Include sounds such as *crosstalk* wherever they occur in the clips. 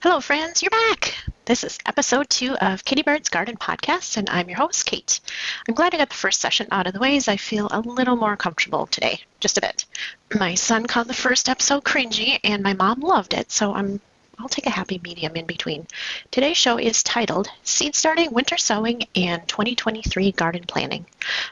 Hello, friends, you're back. This is episode two of Kitty Bird's Garden Podcast, and I'm your host, Kate. I'm glad I got the first session out of the way as I feel a little more comfortable today, just a bit. My son called the first episode cringy, and my mom loved it, so I'm I'll take a happy medium in between. Today's show is titled Seed Starting, Winter Sowing, and 2023 Garden Planning.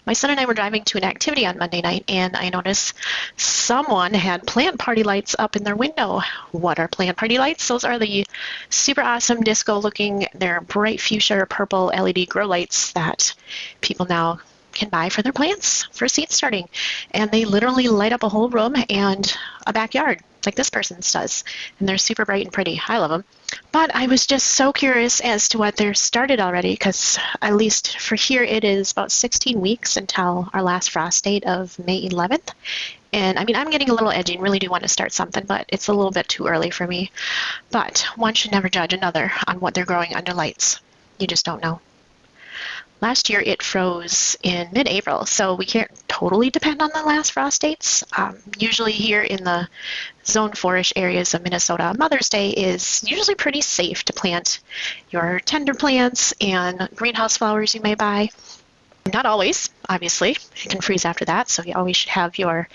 My son and I were driving to an activity on Monday night, and I noticed someone had plant party lights up in their window. What are plant party lights? Those are the super awesome disco looking, they're bright fuchsia purple LED grow lights that people now can buy for their plants for seed starting. And they literally light up a whole room and a backyard like this person's does. And they're super bright and pretty. I love them. But I was just so curious as to what they're started already because at least for here it is about 16 weeks until our last frost date of May 11th. And I mean, I'm getting a little edgy and really do want to start something, but it's a little bit too early for me. But one should never judge another on what they're growing under lights. You just don't know. Last year it froze in mid-April, so we can't totally depend on the last frost dates. Um, usually here in the zone 4-ish areas of Minnesota, Mother's Day is usually pretty safe to plant your tender plants and greenhouse flowers you may buy. Not always, obviously. It can freeze after that, so you always should have your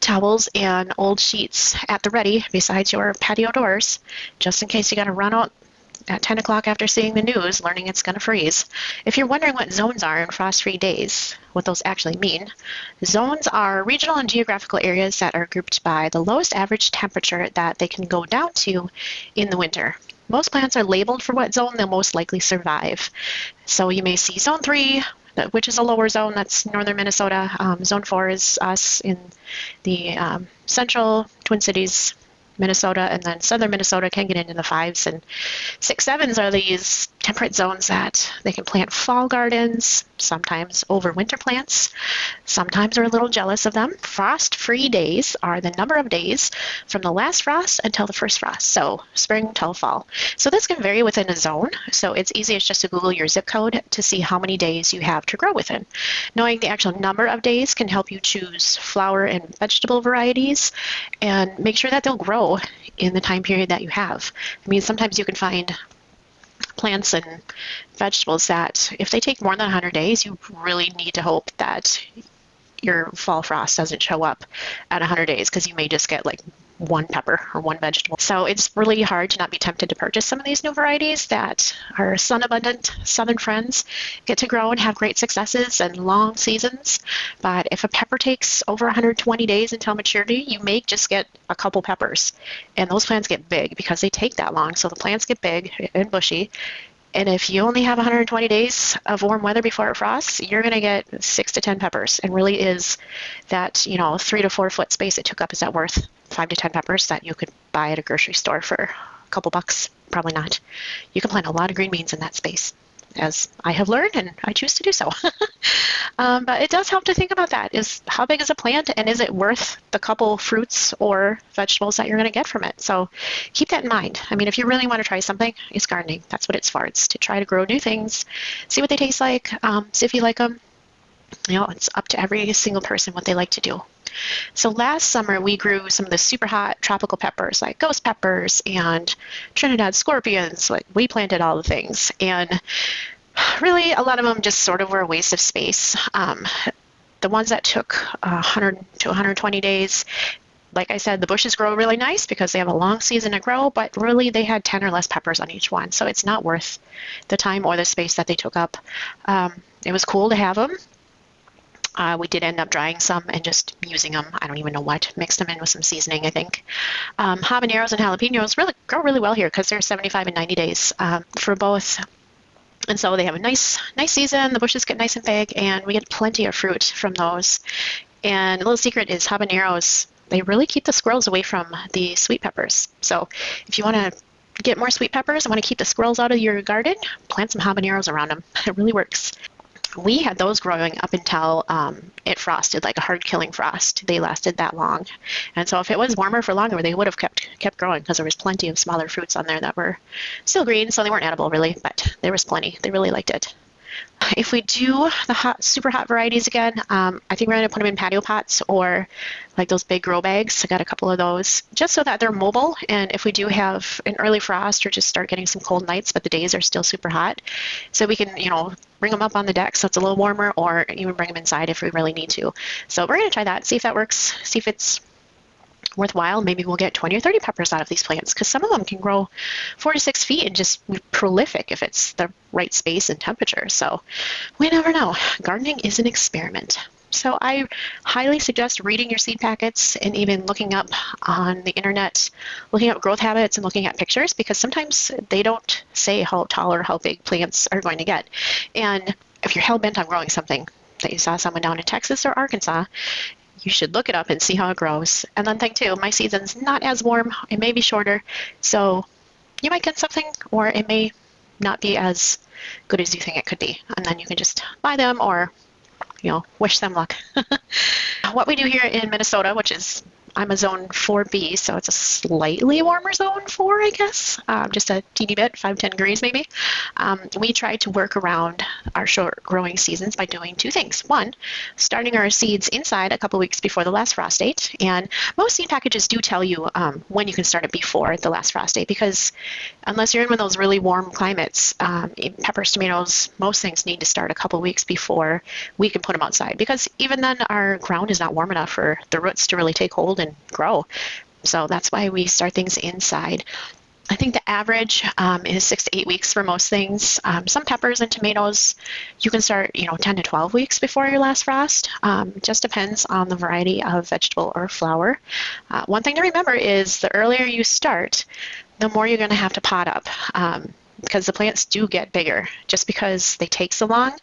towels and old sheets at the ready besides your patio doors, just in case you got to run out at 10 o'clock after seeing the news, learning it's going to freeze. If you're wondering what zones are in frost-free days, what those actually mean, zones are regional and geographical areas that are grouped by the lowest average temperature that they can go down to in the winter. Most plants are labeled for what zone they'll most likely survive. So you may see zone 3, which is a lower zone, that's northern Minnesota. Um, zone 4 is us in the um, central Twin Cities Minnesota, and then southern Minnesota can get into the fives and six sevens are these temperate zones that they can plant fall gardens, sometimes over winter plants. Sometimes we're a little jealous of them. Frost free days are the number of days from the last frost until the first frost, so spring till fall. So this can vary within a zone, so it's easiest just to Google your zip code to see how many days you have to grow within. Knowing the actual number of days can help you choose flower and vegetable varieties and make sure that they'll grow in the time period that you have. I mean, sometimes you can find plants and vegetables that if they take more than 100 days, you really need to hope that your fall frost doesn't show up at 100 days because you may just get like one pepper or one vegetable. So it's really hard to not be tempted to purchase some of these new varieties that our sun abundant southern friends get to grow and have great successes and long seasons. But if a pepper takes over 120 days until maturity, you may just get a couple peppers. And those plants get big because they take that long. So the plants get big and bushy. And if you only have 120 days of warm weather before it frosts, you're going to get six to 10 peppers. And really is that, you know, three to four foot space it took up, is that worth five to 10 peppers that you could buy at a grocery store for a couple bucks? Probably not. You can plant a lot of green beans in that space as I have learned, and I choose to do so. *laughs* um, but it does help to think about that: is how big is a plant, and is it worth the couple fruits or vegetables that you're going to get from it? So keep that in mind. I mean, if you really want to try something, it's gardening. That's what it's for. It's to try to grow new things, see what they taste like, um, see if you like them. You know, it's up to every single person what they like to do. So last summer we grew some of the super hot tropical peppers like ghost peppers and Trinidad scorpions. Like we planted all the things, and really a lot of them just sort of were a waste of space. Um, the ones that took 100 to 120 days, like I said, the bushes grow really nice because they have a long season to grow, but really they had 10 or less peppers on each one, so it's not worth the time or the space that they took up. Um, it was cool to have them. Uh, we did end up drying some and just using them. I don't even know what. Mixed them in with some seasoning, I think. Um, habaneros and jalapenos really grow really well here because they're 75 and 90 days um, for both. And so they have a nice, nice season. The bushes get nice and big, and we get plenty of fruit from those. And a little secret is habaneros. They really keep the squirrels away from the sweet peppers. So if you want to get more sweet peppers and want to keep the squirrels out of your garden, plant some habaneros around them. *laughs* It really works we had those growing up until um, it frosted, like a hard killing frost. They lasted that long, and so if it was warmer for longer, they would have kept kept growing because there was plenty of smaller fruits on there that were still green, so they weren't edible really, but there was plenty. They really liked it. If we do the hot, super hot varieties again, um, I think we're going to put them in patio pots or like those big grow bags. I got a couple of those just so that they're mobile. And if we do have an early frost or just start getting some cold nights, but the days are still super hot, so we can, you know, bring them up on the deck so it's a little warmer or even bring them inside if we really need to. So we're going to try that, see if that works, see if it's worthwhile, maybe we'll get 20 or 30 peppers out of these plants because some of them can grow four to six feet and just be prolific if it's the right space and temperature. So we never know. Gardening is an experiment. So I highly suggest reading your seed packets and even looking up on the internet, looking up growth habits and looking at pictures because sometimes they don't say how tall or how big plants are going to get. And if you're hell bent on growing something that you saw someone down in Texas or Arkansas, you should look it up and see how it grows. And then think too, my season's not as warm, it may be shorter, so you might get something or it may not be as good as you think it could be. And then you can just buy them or you know, wish them luck. *laughs* what we do here in Minnesota, which is I'm a zone 4B, so it's a slightly warmer zone 4, I guess, um, just a teeny bit, 5, 10 degrees maybe. Um, we try to work around our short growing seasons by doing two things. One, starting our seeds inside a couple weeks before the last frost date, and most seed packages do tell you um, when you can start it before the last frost date because unless you're in one of those really warm climates, um, peppers, tomatoes, most things need to start a couple weeks before we can put them outside because even then our ground is not warm enough for the roots to really take hold and and grow. So that's why we start things inside. I think the average um, is six to eight weeks for most things. Um, some peppers and tomatoes, you can start, you know, 10 to 12 weeks before your last frost. Um, just depends on the variety of vegetable or flower. Uh, one thing to remember is the earlier you start, the more you're going to have to pot up um, because the plants do get bigger. Just because they take so long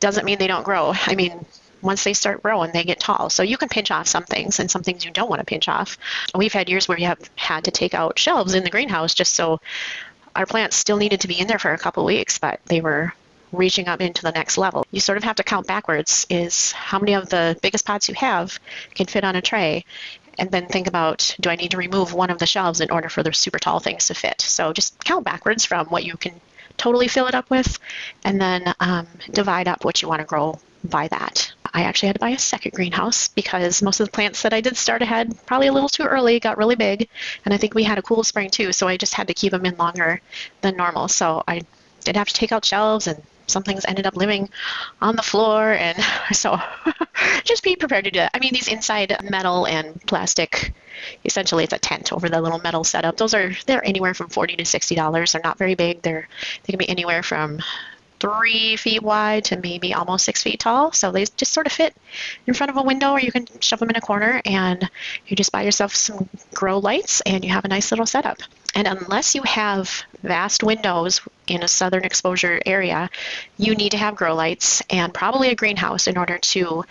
doesn't mean they don't grow. I mean, once they start growing, they get tall. So you can pinch off some things and some things you don't want to pinch off. We've had years where you have had to take out shelves in the greenhouse just so our plants still needed to be in there for a couple weeks, but they were reaching up into the next level. You sort of have to count backwards is how many of the biggest pots you have can fit on a tray and then think about do I need to remove one of the shelves in order for the super tall things to fit. So just count backwards from what you can totally fill it up with and then um, divide up what you want to grow by that. I actually had to buy a second greenhouse because most of the plants that I did start ahead probably a little too early got really big, and I think we had a cool spring too, so I just had to keep them in longer than normal. So I did have to take out shelves and some things ended up living on the floor. And *laughs* so *laughs* just be prepared to do that i mean these inside metal and plastic essentially it's a tent over the little metal setup. Those are they're anywhere from 40 to 60 dollars. They're not very big. They're they can be anywhere from three feet wide to maybe almost six feet tall. So they just sort of fit in front of a window, or you can shove them in a corner and you just buy yourself some grow lights and you have a nice little setup. And unless you have vast windows in a southern exposure area, you need to have grow lights and probably a greenhouse in order to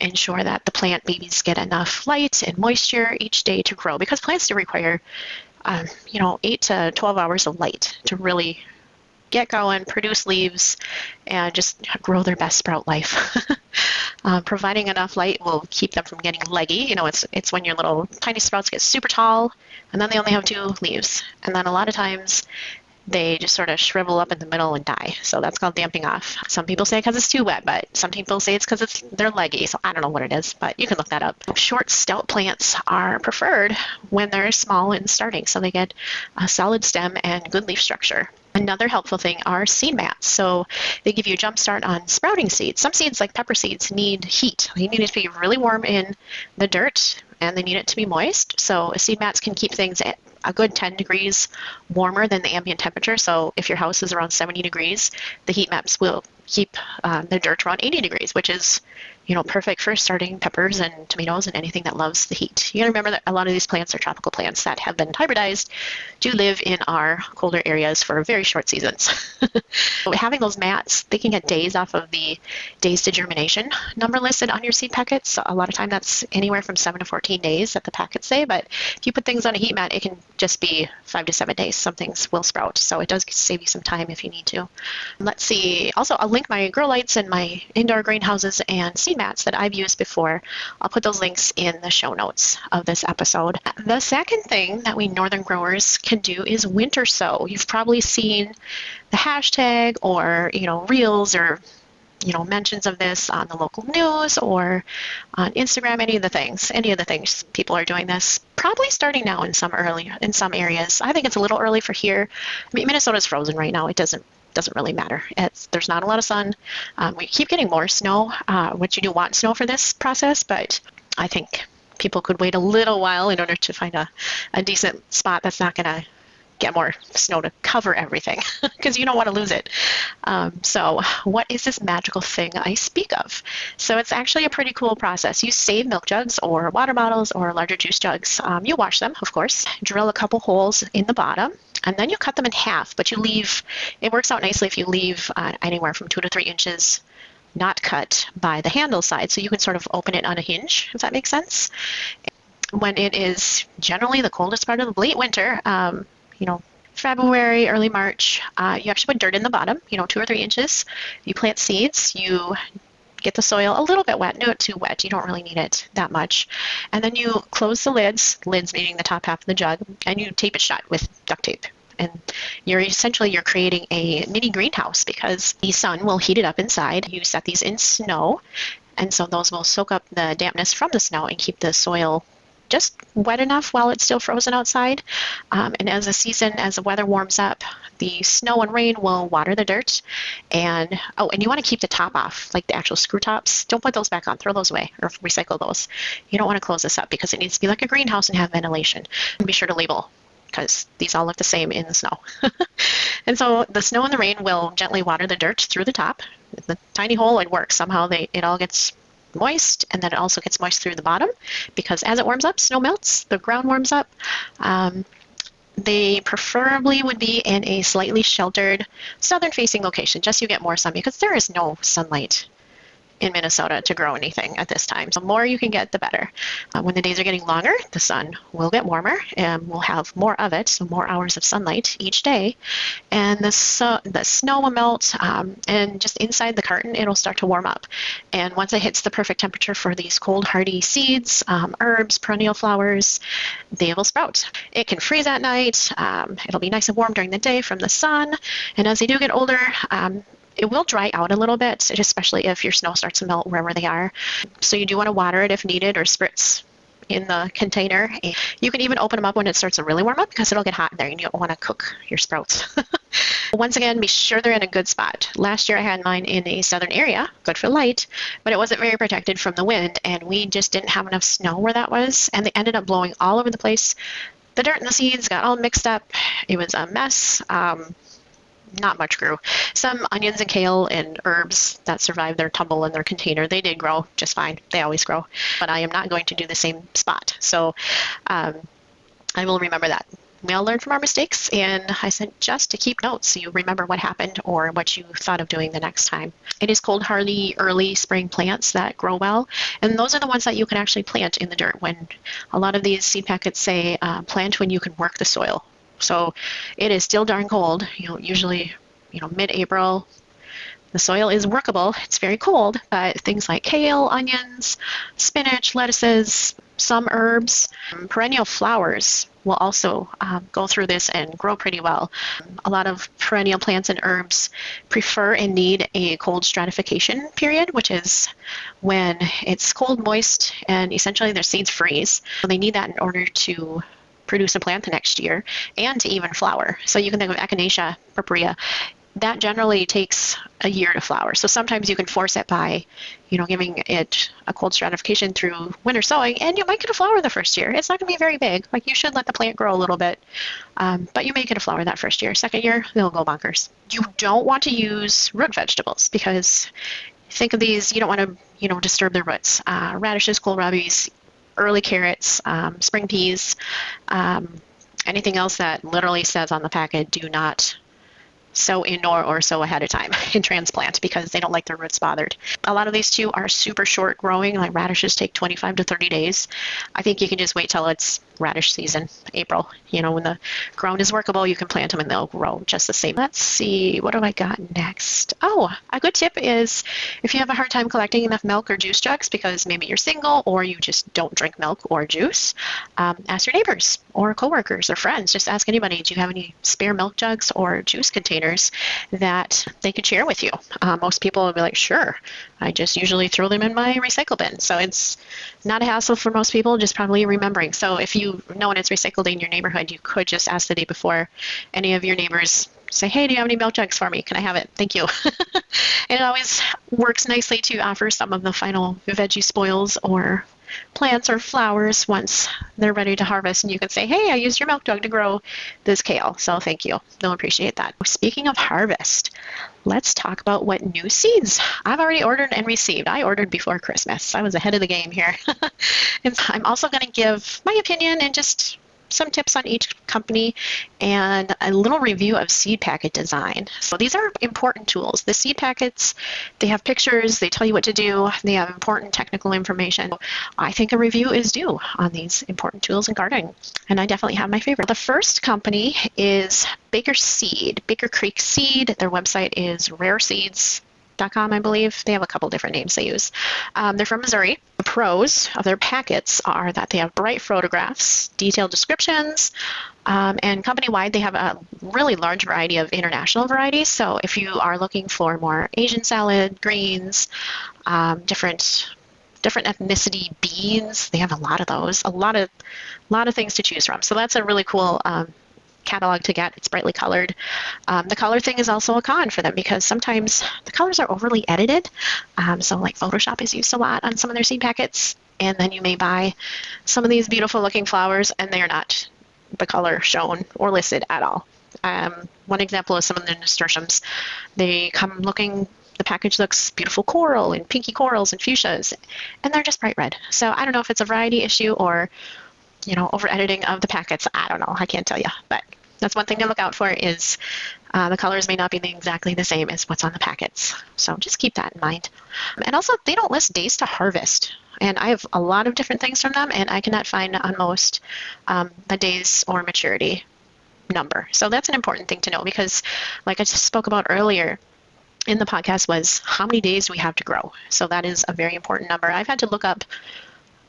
ensure that the plant babies get enough light and moisture each day to grow because plants do require um, you know, 8 to 12 hours of light to really get going, produce leaves, and just grow their best sprout life. *laughs* uh, providing enough light will keep them from getting leggy. You know, it's it's when your little tiny sprouts get super tall, and then they only have two leaves, and then a lot of times they just sort of shrivel up in the middle and die. So that's called damping off. Some people say because it's too wet, but some people say it's because it's they're leggy. So I don't know what it is, but you can look that up. Short, stout plants are preferred when they're small and starting, so they get a solid stem and good leaf structure. Another helpful thing are seed mats. So they give you a jump start on sprouting seeds. Some seeds, like pepper seeds, need heat. They need it to be really warm in the dirt and they need it to be moist. So seed mats can keep things at a good 10 degrees warmer than the ambient temperature. So if your house is around 70 degrees, the heat mats will keep uh, the dirt around 80 degrees, which is you know, perfect for starting peppers and tomatoes and anything that loves the heat. You gotta remember that a lot of these plants are tropical plants that have been hybridized to live in our colder areas for very short seasons. *laughs* having those mats, they can get days off of the days to germination number listed on your seed packets. A lot of time that's anywhere from 7 to 14 days that the packets say, but if you put things on a heat mat, it can just be 5 to 7 days. Some things will sprout, so it does save you some time if you need to. Let's see. Also, I'll link my grow lights and my indoor greenhouses and seed mats that I've used before. I'll put those links in the show notes of this episode. The second thing that we northern growers can do is winter sow. You've probably seen the hashtag or, you know, reels or you know mentions of this on the local news or on Instagram any of the things any of the things people are doing this probably starting now in some early in some areas I think it's a little early for here I mean Minnesota's frozen right now it doesn't doesn't really matter it's there's not a lot of sun um, we keep getting more snow uh, which you do want snow for this process but I think people could wait a little while in order to find a, a decent spot that's not going to get more snow to cover everything *laughs* because you don't want to lose it. Um, so, what is this magical thing I speak of? So, it's actually a pretty cool process. You save milk jugs or water bottles or larger juice jugs. Um, you wash them, of course, drill a couple holes in the bottom, and then you cut them in half. But you leave, it works out nicely if you leave uh, anywhere from two to three inches not cut by the handle side. So, you can sort of open it on a hinge, if that makes sense when it is generally the coldest part of the late winter, um, you know, February, early March, uh, you actually put dirt in the bottom, you know, two or three inches. You plant seeds. You get the soil a little bit wet, not too wet. You don't really need it that much. And then you close the lids, lids meaning the top half of the jug, and you tape it shut with duct tape. And you're essentially you're creating a mini greenhouse because the sun will heat it up inside. You set these in snow, and so those will soak up the dampness from the snow and keep the soil just wet enough while it's still frozen outside. Um, and as the season, as the weather warms up, the snow and rain will water the dirt. And oh, and you want to keep the top off, like the actual screw tops. Don't put those back on. Throw those away or recycle those. You don't want to close this up because it needs to be like a greenhouse and have ventilation. And be sure to label because these all look the same in the snow. *laughs* and so the snow and the rain will gently water the dirt through the top. The tiny hole, it works. Somehow they, it all gets moist, and then it also gets moist through the bottom because as it warms up, snow melts, the ground warms up. Um, they preferably would be in a slightly sheltered southern facing location just so you get more sun because there is no sunlight in Minnesota to grow anything at this time. So the more you can get, the better. Uh, when the days are getting longer, the sun will get warmer and we'll have more of it, so more hours of sunlight each day. And the, so, the snow will melt um, and just inside the carton, it'll start to warm up. And once it hits the perfect temperature for these cold hardy seeds, um, herbs, perennial flowers, they will sprout. It can freeze at night. Um, it'll be nice and warm during the day from the sun. And as they do get older, um, it will dry out a little bit, especially if your snow starts to melt wherever they are. So you do want to water it if needed or spritz in the container. You can even open them up when it starts to really warm up because it'll get hot in there and you don't want to cook your sprouts. *laughs* Once again, be sure they're in a good spot. Last year I had mine in a southern area, good for light, but it wasn't very protected from the wind and we just didn't have enough snow where that was and they ended up blowing all over the place. The dirt and the seeds got all mixed up. It was a mess. Um, not much grew. Some onions and kale and herbs that survived their tumble in their container, they did grow just fine. They always grow. But I am not going to do the same spot. So um, I will remember that. We all learn from our mistakes, and I said just to keep notes so you remember what happened or what you thought of doing the next time. It is cold hardy early spring plants that grow well, and those are the ones that you can actually plant in the dirt. When a lot of these seed packets say uh, plant when you can work the soil, so it is still darn cold. You know, usually, you know, mid-April, the soil is workable. It's very cold, but things like kale, onions, spinach, lettuces, some herbs, um, perennial flowers will also um, go through this and grow pretty well. A lot of perennial plants and herbs prefer and need a cold stratification period, which is when it's cold, moist, and essentially their seeds freeze. So they need that in order to produce a plant the next year and to even flower. So you can think of Echinacea purpurea. That generally takes a year to flower. So sometimes you can force it by, you know, giving it a cold stratification through winter sowing, and you might get a flower the first year. It's not going to be very big. Like you should let the plant grow a little bit, um, but you may get a flower that first year. Second year, they'll go bonkers. You don't want to use root vegetables because think of these. You don't want to, you know, disturb their roots. Uh, radishes, kohlrabis, early carrots, um, spring peas, um, anything else that literally says on the packet, do not sow indoor or sow ahead of time *laughs* in transplant because they don't like their roots bothered. A lot of these too are super short growing, like radishes take 25 to 30 days. I think you can just wait till it's radish season, April. You know, when the ground is workable, you can plant them and they'll grow just the same. Let's see, what have I got next? Oh, a good tip is if you have a hard time collecting enough milk or juice jugs because maybe you're single or you just don't drink milk or juice, um, ask your neighbors or coworkers or friends. Just ask anybody, do you have any spare milk jugs or juice containers that they could share with you? Uh, most people will be like, sure. I just usually throw them in my recycle bin. So it's not a hassle for most people, just probably remembering. So if you know when it's recycled in your neighborhood, you could just ask the day before any of your neighbors say, hey, do you have any milk jugs for me? Can I have it? Thank you. *laughs* it always works nicely to offer some of the final veggie spoils or plants or flowers once they're ready to harvest and you can say hey i used your milk jug to grow this kale. So thank you. They'll appreciate that. Speaking of harvest let's talk about what new seeds. I've already ordered and received. I ordered before christmas. I was ahead of the game here. *laughs* And i'm also going to give my opinion and just some tips on each company and a little review of seed packet design. So these are important tools. The seed packets, they have pictures, they tell you what to do, they have important technical information. I think a review is due on these important tools in gardening, and I definitely have my favorite. The first company is Baker Seed, Baker Creek Seed. Their website is Rare Seeds Com, I believe. They have a couple different names they use. Um, they're from Missouri. The pros of their packets are that they have bright photographs, detailed descriptions, um, and company wide, they have a really large variety of international varieties. So if you are looking for more Asian salad, greens, um, different different ethnicity beans, they have a lot of those. A lot of lot of things to choose from. So that's a really cool um, catalog to get. It's brightly colored. Um, the color thing is also a con for them because sometimes the colors are overly edited. Um, so like Photoshop is used a lot on some of their seed packets. And then you may buy some of these beautiful looking flowers and they are not the color shown or listed at all. Um, one example is some of the nasturtiums. They come looking the package looks beautiful coral and pinky corals and fuchsias, and they're just bright red. So I don't know if it's a variety issue or, you know, over editing of the packets. I don't know. I can't tell you. But that's one thing to look out for is uh, the colors may not be exactly the same as what's on the packets. So just keep that in mind. And also, they don't list days to harvest. And I have a lot of different things from them, and I cannot find on most um, the days or maturity number. So that's an important thing to know because, like I just spoke about earlier, in the podcast was how many days do we have to grow. So that is a very important number. I've had to look up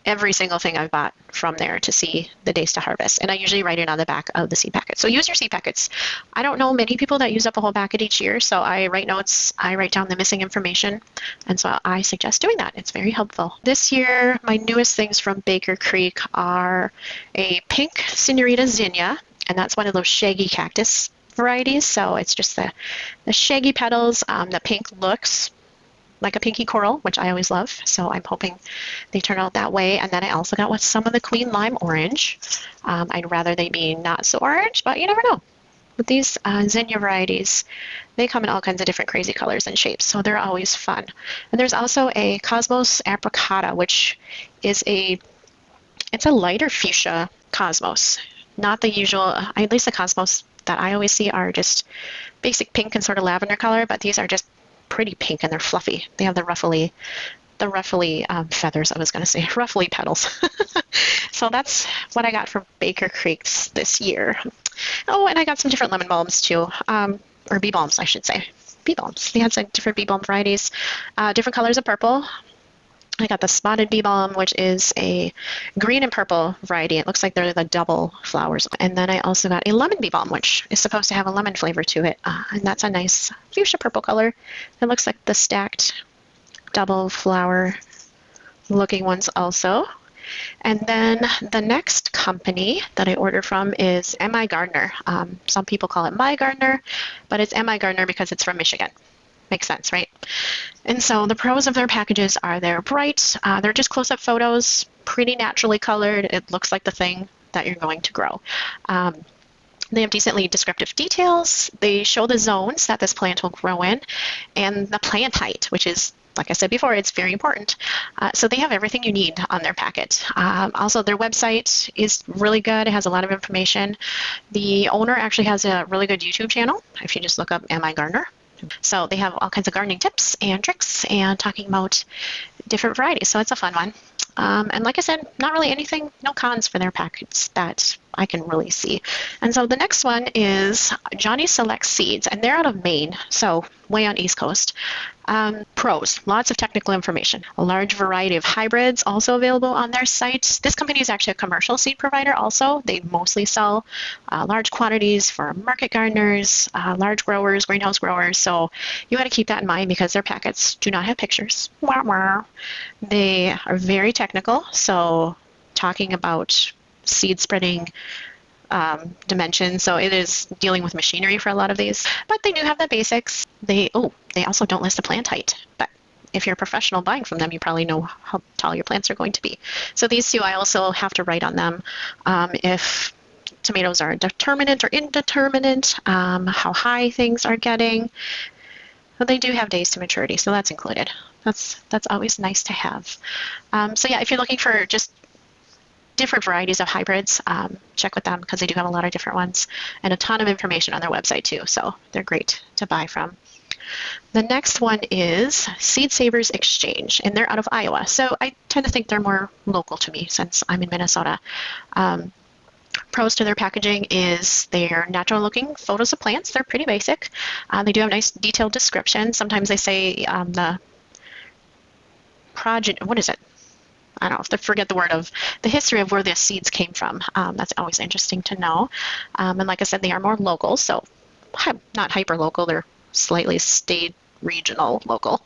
every single thing I've bought from there to see the days to harvest. And I usually write it on the back of the seed packet. So use your seed packets. I don't know many people that use up a whole packet each year, so I write notes, I write down the missing information, and so I suggest doing that. It's very helpful. This year, my newest things from Baker Creek are a pink Senorita zinnia, and that's one of those shaggy cactus varieties. So it's just the, the shaggy petals. Um, the pink looks like a pinky coral, which I always love. So I'm hoping they turn out that way. And then I also got with some of the Queen Lime Orange. Um, I'd rather they be not so orange, but you never know. With these uh, zinnia varieties, they come in all kinds of different crazy colors and shapes, so they're always fun. And there's also a Cosmos Apricotta, which is a it's a lighter fuchsia cosmos, not the usual. At least the cosmos that I always see are just basic pink and sort of lavender color, but these are just pretty pink and they're fluffy. They have the ruffly, the ruffly um, feathers. I was going to say *laughs* ruffly petals. *laughs* so that's what I got from Baker Creeks this year. Oh, and I got some different lemon balms too, um, or bee balms, I should say. Bee balms. They had some different bee balm varieties, uh, different colors of purple. I got the spotted bee balm, which is a green and purple variety. It looks like they're the double flowers. And then I also got a lemon bee balm, which is supposed to have a lemon flavor to it. Uh, and that's a nice fuchsia purple color. It looks like the stacked double flower looking ones also. And then the next company that I ordered from is M.I. Gardener. Um, some people call it My Gardener, but it's M.I. Gardener because it's from Michigan. Makes sense, right? And so the pros of their packages are they're bright, uh, they're just close up photos, pretty naturally colored. It looks like the thing that you're going to grow. Um, they have decently descriptive details. They show the zones that this plant will grow in and the plant height, which is like I said before, it's very important. Uh, so they have everything you need on their packet. Um, also, their website is really good. It has a lot of information. The owner actually has a really good YouTube channel. If you just look up M.I. Gardener. So they have all kinds of gardening tips and tricks and talking about different varieties. So it's a fun one. Um, and like I said, not really anything, no cons for their packets that I can really see. And so the next one is Johnny Select Seeds, and they're out of Maine, so way on East Coast. Um, pros, lots of technical information. A large variety of hybrids also available on their site. This company is actually a commercial seed provider also. They mostly sell uh, large quantities for market gardeners, uh, large growers, greenhouse growers. So you got to keep that in mind because their packets do not have pictures. Wah, wah. They are very technical. So talking about seed spreading um, dimension. So it is dealing with machinery for a lot of these, but they do have the basics. They oh, they also don't list a plant height, but if you're a professional buying from them, you probably know how tall your plants are going to be. So these two, I also have to write on them um, if tomatoes are determinate or indeterminate, um, how high things are getting. But they do have days to maturity, so that's included. That's that's always nice to have. Um, so yeah, if you're looking for just different varieties of hybrids. Um, check with them because they do have a lot of different ones and a ton of information on their website too. So they're great to buy from. The next one is Seed Savers Exchange, and they're out of Iowa. So I tend to think they're more local to me since I'm in Minnesota. Um, pros to their packaging is they're natural looking photos of plants. They're pretty basic. Uh, they do have nice detailed description. Sometimes they say um, the project, what is it? I don't know if I forget the word of the history of where the seeds came from. Um, that's always interesting to know. Um, and like I said, they are more local, so not hyper local. They're slightly state regional local.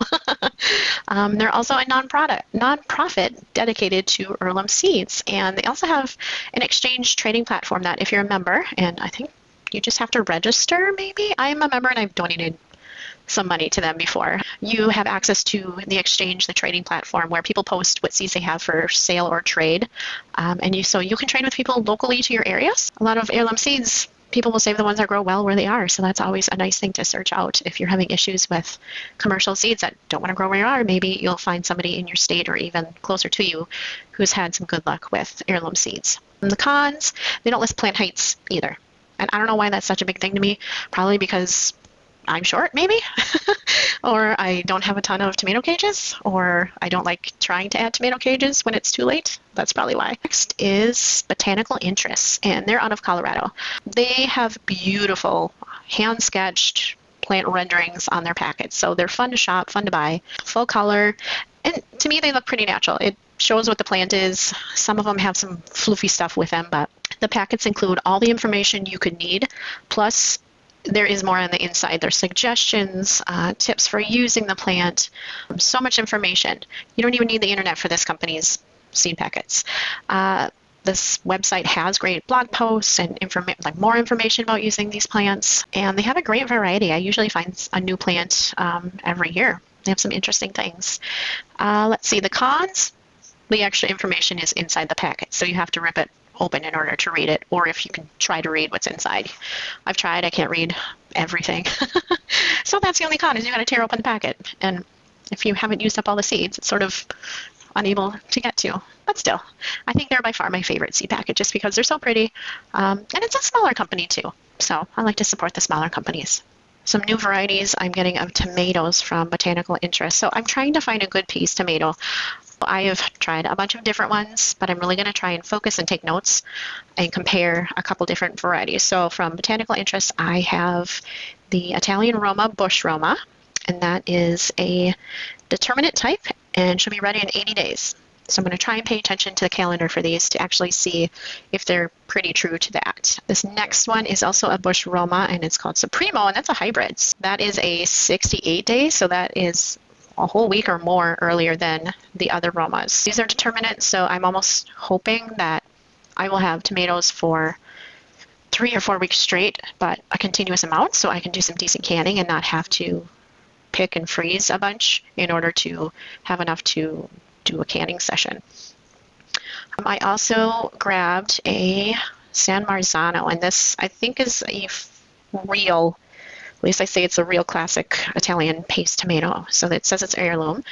*laughs* um, they're also a non-product, non-profit dedicated to heirloom seeds, and they also have an exchange trading platform that if you're a member, and I think you just have to register maybe. I'm a member and I've donated some money to them before. You have access to the exchange, the trading platform, where people post what seeds they have for sale or trade, um, and you so you can trade with people locally to your areas. A lot of heirloom seeds. People will save the ones that grow well where they are, so that's always a nice thing to search out. If you're having issues with commercial seeds that don't want to grow where you are, maybe you'll find somebody in your state or even closer to you who's had some good luck with heirloom seeds. And the cons, they don't list plant heights either. And I don't know why that's such a big thing to me. Probably because I'm short, maybe, *laughs* or I don't have a ton of tomato cages, or I don't like trying to add tomato cages when it's too late. That's probably why. Next is Botanical Interests, and they're out of Colorado. They have beautiful hand sketched plant renderings on their packets, so they're fun to shop, fun to buy, full color, and to me they look pretty natural. It shows what the plant is. Some of them have some floofy stuff with them, but the packets include all the information you could need, plus there is more on the inside. There's suggestions, uh, tips for using the plant, so much information. You don't even need the internet for this company's seed packets. Uh, this website has great blog posts and informa- like more information about using these plants, and they have a great variety. I usually find a new plant um, every year. They have some interesting things. Uh, let's see the cons. The extra information is inside the packet, so you have to rip it open in order to read it, or if you can try to read what's inside. I've tried, I can't read everything. *laughs* so that's the only con is you got to tear open the packet. And if you haven't used up all the seeds, it's sort of unable to get to. But still, I think they're by far my favorite seed packet just because they're so pretty. Um, and it's a smaller company too. So I like to support the smaller companies. Some new varieties I'm getting of tomatoes from Botanical Interest. So I'm trying to find a good paste tomato. I have tried a bunch of different ones, but I'm really going to try and focus and take notes and compare a couple different varieties. So from botanical interest, I have the Italian Roma Bush Roma, and that is a determinate type and should be ready in 80 days. So I'm going to try and pay attention to the calendar for these to actually see if they're pretty true to that. This next one is also a Bush Roma and it's called Supremo and that's a hybrid. That is a 68 days, so that is a whole week or more earlier than the other Romas. These are determinate, so I'm almost hoping that I will have tomatoes for three or four weeks straight, but a continuous amount, so I can do some decent canning and not have to pick and freeze a bunch in order to have enough to do a canning session. Um, I also grabbed a San Marzano, and this I think is a real At least I say it's a real classic Italian paste tomato. So it says it's heirloom.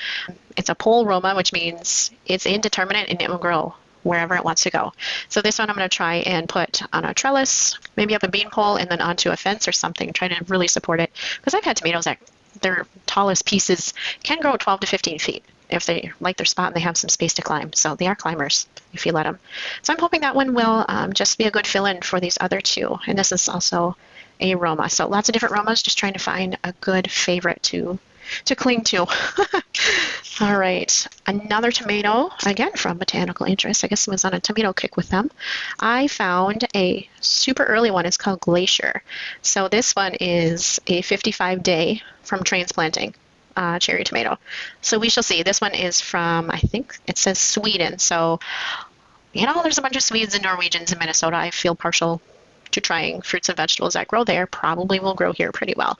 It's a pole Roma, which means it's indeterminate and it will grow wherever it wants to go. So this one I'm going to try and put on a trellis, maybe up a bean pole, and then onto a fence or something, trying to really support it. Because I've had tomatoes that their tallest pieces can grow 12 to 15 feet if they like their spot and they have some space to climb. So they are climbers if you let them. So I'm hoping that one will um, just be a good fill-in for these other two. And this is also a Roma. So lots of different Romas, just trying to find a good favorite to to cling to. *laughs* All right, another tomato, again from Botanical Interest. I guess it was on a tomato kick with them. I found a super early one. It's called Glacier. So this one is a 55 day from transplanting. Uh, cherry tomato. So we shall see. This one is from, I think it says Sweden. So, you know, there's a bunch of Swedes and Norwegians in Minnesota. I feel partial to trying fruits and vegetables that grow there. Probably will grow here pretty well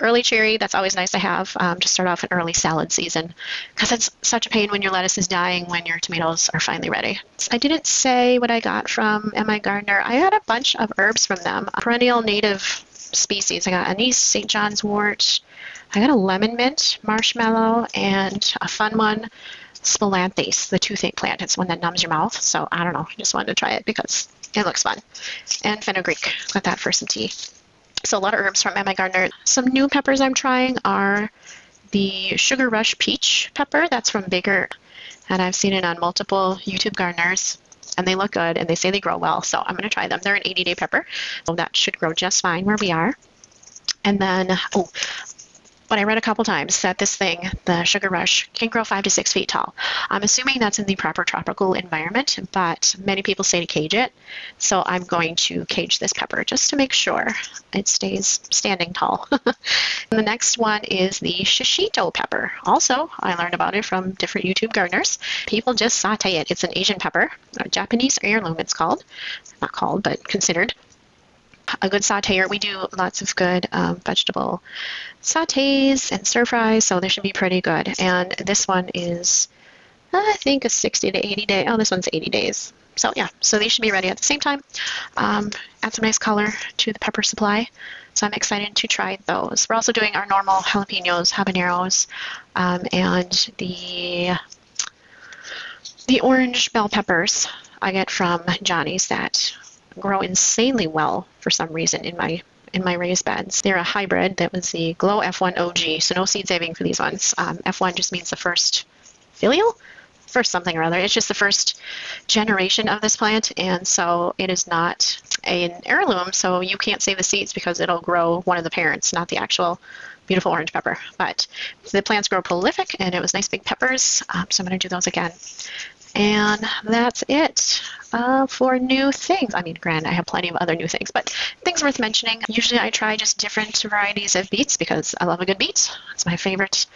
early cherry, that's always nice to have um, to start off an early salad season because it's such a pain when your lettuce is dying when your tomatoes are finally ready. I didn't say what I got from M.I. Gardener. I had a bunch of herbs from them, perennial native species. I got anise, St. John's wort, I got a lemon mint marshmallow, and a fun one, Spilanthes, the toothache plant. It's one that numbs your mouth. So I don't know. I just wanted to try it because it looks fun. And fenugreek. Got that for some tea. So a lot of herbs from M.I. Gardener. Some new peppers I'm trying are the Sugar Rush Peach pepper. That's from Baker. And I've seen it on multiple YouTube gardeners. And they look good and they say they grow well. So I'm going to try them. They're an 80 day pepper. So that should grow just fine where we are. And then, oh, but I read a couple times that this thing, the sugar rush, can grow five to six feet tall. I'm assuming that's in the proper tropical environment, but many people say to cage it. So I'm going to cage this pepper just to make sure it stays standing tall. *laughs* the next one is the shishito pepper. Also, I learned about it from different YouTube gardeners. People just saute it. It's an Asian pepper, Japanese heirloom it's called. Not called, but considered a good sauteer. We do lots of good um, vegetable sautés and stir fries, so they should be pretty good. And this one is, I think, a 60 to 80 day. Oh, this one's 80 days. So yeah, so these should be ready at the same time. Um, add some nice color to the pepper supply. So I'm excited to try those. We're also doing our normal jalapenos, habaneros, um, and the the orange bell peppers I get from Johnny's that grow insanely well for some reason in my in my raised beds. They're a hybrid that was the Glow F1 OG, so no seed saving for these ones. Um, F1 just means the first filial, first something or other. It's just the first generation of this plant, and so it is not an heirloom, so you can't save the seeds because it'll grow one of the parents, not the actual beautiful orange pepper. But the plants grow prolific, and it was nice big peppers, um, so I'm going to do those again. And that's it uh, for new things. I mean, granted, I have plenty of other new things, but things worth mentioning. Usually I try just different varieties of beets because I love a good beet. It's my favorite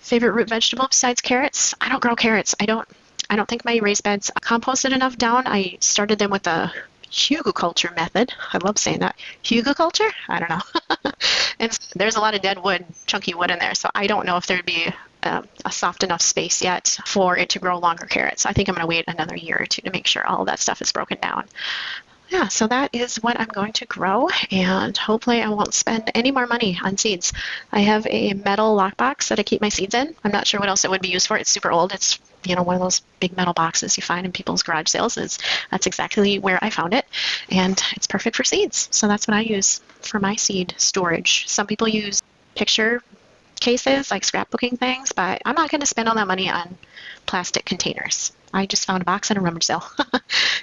favorite root vegetable besides carrots. I don't grow carrots. I don't I don't think my raised beds composted enough down. I started them with the hugelkultur method. I love saying that. Hugelkultur? I don't know. *laughs* and there's a lot of dead wood, chunky wood in there, so I don't know if there'd be a, a soft enough space yet for it to grow longer carrots. I think I'm going to wait another year or two to make sure all that stuff is broken down. Yeah, so that is what I'm going to grow, and hopefully I won't spend any more money on seeds. I have a metal lockbox that I keep my seeds in. I'm not sure what else it would be used for. It's super old. It's you know one of those big metal boxes you find in people's garage sales. Is that's exactly where I found it, and it's perfect for seeds. So that's what I use for my seed storage. Some people use picture cases, like scrapbooking things, but I'm not going to spend all that money on plastic containers. I just found a box at a rummage sale, *laughs*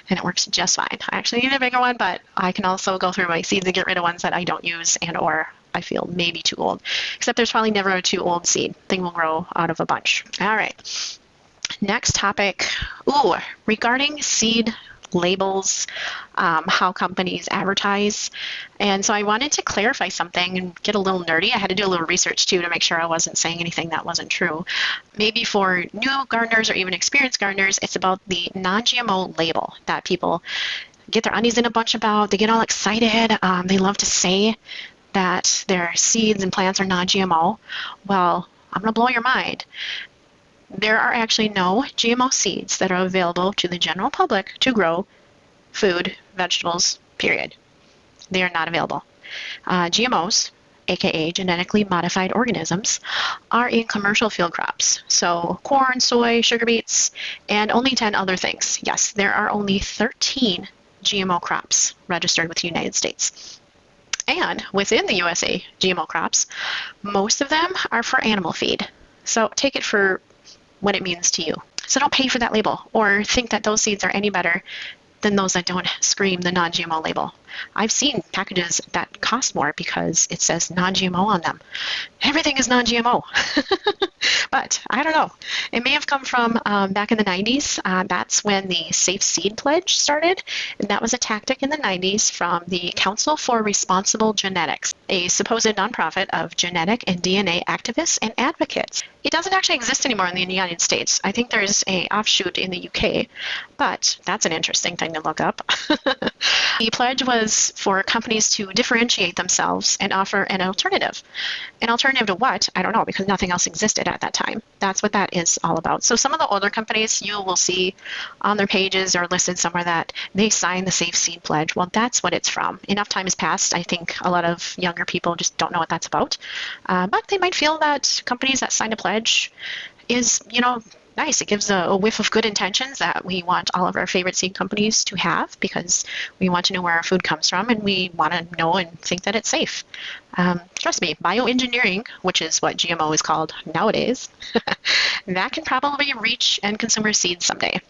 and it works just fine. I actually need a bigger one, but I can also go through my seeds and get rid of ones that I don't use and or I feel maybe too old. Except there's probably never a too old seed. Thing will grow out of a bunch. All right. Next topic. Ooh, regarding seed labels, um, how companies advertise. And so I wanted to clarify something and get a little nerdy. I had to do a little research too to make sure I wasn't saying anything that wasn't true. Maybe for new gardeners or even experienced gardeners, it's about the non GMO label that people get their undies in a bunch about. They get all excited. Um, they love to say that their seeds and plants are non GMO. Well, I'm going to blow your mind there are actually no GMO seeds that are available to the general public to grow food, vegetables, period. They are not available. Uh, GMOs aka genetically modified organisms, are in commercial field crops. So corn, soy, sugar beets, and only 10 other things. Yes, there are only 13 GMO crops registered with the United States. And within the USA GMO crops, most of them are for animal feed. So take it for what it means to you. So don't pay for that label or think that those seeds are any better than those that don't scream the non GMO label. I've seen packages that cost more because it says non GMO on them. Everything is non GMO. *laughs* but I don't know. It may have come from um, back in the 90s. Uh, that's when the Safe Seed Pledge started. And that was a tactic in the 90s from the Council for Responsible Genetics, a supposed nonprofit of genetic and DNA activists and advocates. It doesn't actually exist anymore in the United States. I think there's a offshoot in the UK, but that's an interesting thing to look up. *laughs* the pledge was for companies to differentiate themselves and offer an alternative. An alternative to what? I don't know because nothing else existed at that time. That's what that is all about. So some of the older companies you will see on their pages or listed somewhere that they signed the Safe Seed Pledge. Well, that's what it's from. Enough time has passed. I think a lot of younger people just don't know what that's about. Uh, but they might feel that companies that signed a pledge is, you know, nice. It gives a, a, whiff of good intentions that we want all of our favorite seed companies to have because we want to know where our food comes from and we want to know and think that it's safe. Um, trust me, bioengineering, which is what GMO is called nowadays, *laughs* that can probably reach end consumer seeds someday.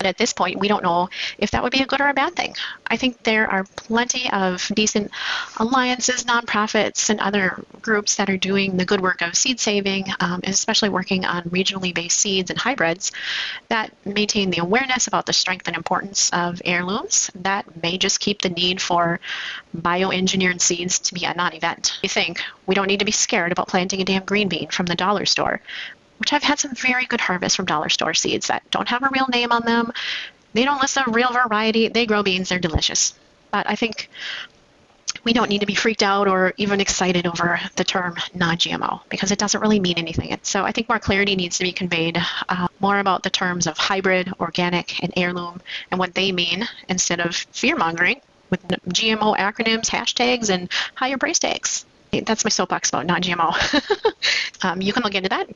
And at this point, we don't know if that would be a good or a bad thing. I think there are plenty of decent alliances, nonprofits, and other groups that are doing the good work of seed saving, um, especially working on regionally based seeds and hybrids that maintain the awareness about the strength and importance of heirlooms. That may just keep the need for bioengineered seeds to be a non event. I think we don't need to be scared about planting a damn green bean from the dollar store which I've had some very good harvests from dollar store seeds that don't have a real name on them. They don't list a real variety. They grow beans, they're delicious. But I think we don't need to be freaked out or even excited over the term non-GMO because it doesn't really mean anything. So I think more clarity needs to be conveyed, uh, more about the terms of hybrid, organic, and heirloom and what they mean instead of fear-mongering with GMO acronyms, hashtags, and higher price tags. That's my soapbox about non-GMO. *laughs* um, you can look into that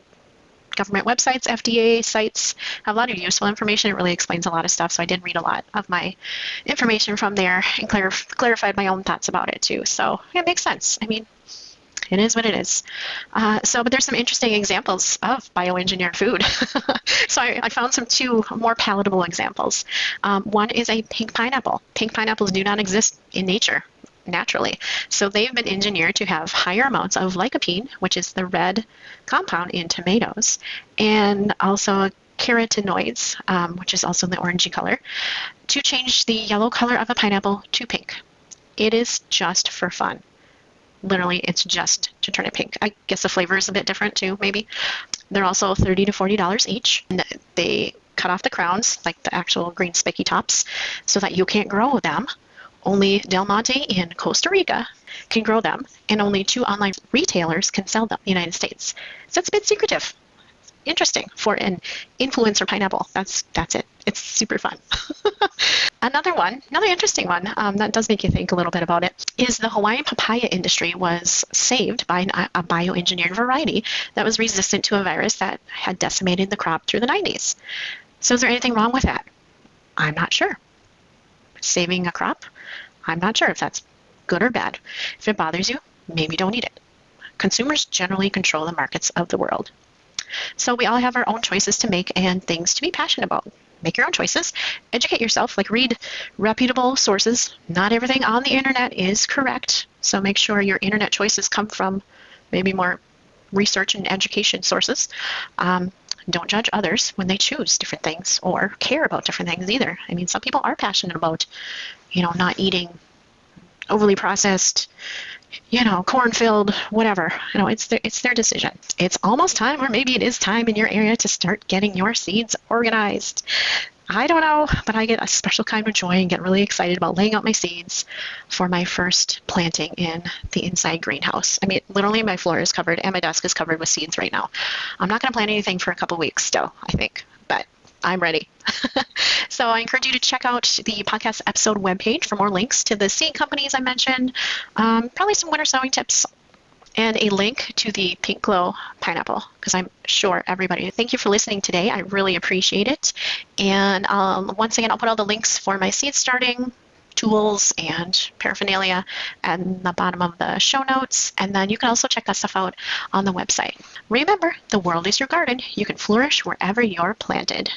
government websites, FDA sites have a lot of useful information. It really explains a lot of stuff. So I did read a lot of my information from there and clar- clarified my own thoughts about it too. So it makes sense. I mean, it is what it is. Uh, so, but there's some interesting examples of bioengineered food. *laughs* so I, I, found some two more palatable examples. Um, one is a pink pineapple. Pink pineapples do not exist in nature naturally. So they've been engineered to have higher amounts of lycopene, which is the red compound in tomatoes, and also carotenoids, um, which is also the orangey color, to change the yellow color of a pineapple to pink. It is just for fun. Literally, it's just to turn it pink. I guess the flavor is a bit different too, maybe. They're also 30 to $40 each. And they cut off the crowns, like the actual green spiky tops, so that you can't grow them only Del Monte in Costa Rica can grow them, and only two online retailers can sell them in the United States. So it's a bit secretive. Interesting for an influencer pineapple. That's that's it. It's super fun. *laughs* another one, another interesting one um, that does make you think a little bit about it is the Hawaiian papaya industry was saved by an, a bioengineered variety that was resistant to a virus that had decimated the crop through the 90s. So is there anything wrong with that? I'm not sure. Saving a crop? I'm not sure if that's good or bad. If it bothers you, maybe don't eat it. Consumers generally control the markets of the world. So we all have our own choices to make and things to be passionate about. Make your own choices. Educate yourself, like read reputable sources. Not everything on the internet is correct. So make sure your internet choices come from maybe more research and education sources. Um, don't judge others when they choose different things or care about different things either. I mean, some people are passionate about you know, not eating overly processed, you know, corn-filled, whatever. You know, it's their, it's their decision. It's almost time, or maybe it is time in your area to start getting your seeds organized. I don't know, but I get a special kind of joy and get really excited about laying out my seeds for my first planting in the inside greenhouse. I mean, literally my floor is covered and my desk is covered with seeds right now. I'm not going to plant anything for a couple weeks still, I think, but I'm ready. *laughs* so I encourage you to check out the podcast episode webpage for more links to the seed companies I mentioned, um, probably some winter sowing tips and a link to the Pink Glow pineapple because I'm sure everybody. Thank you for listening today. I really appreciate it. And um, once again, I'll put all the links for my seed starting tools and paraphernalia at the bottom of the show notes. And then you can also check that stuff out on the website. Remember, the world is your garden. You can flourish wherever you're planted.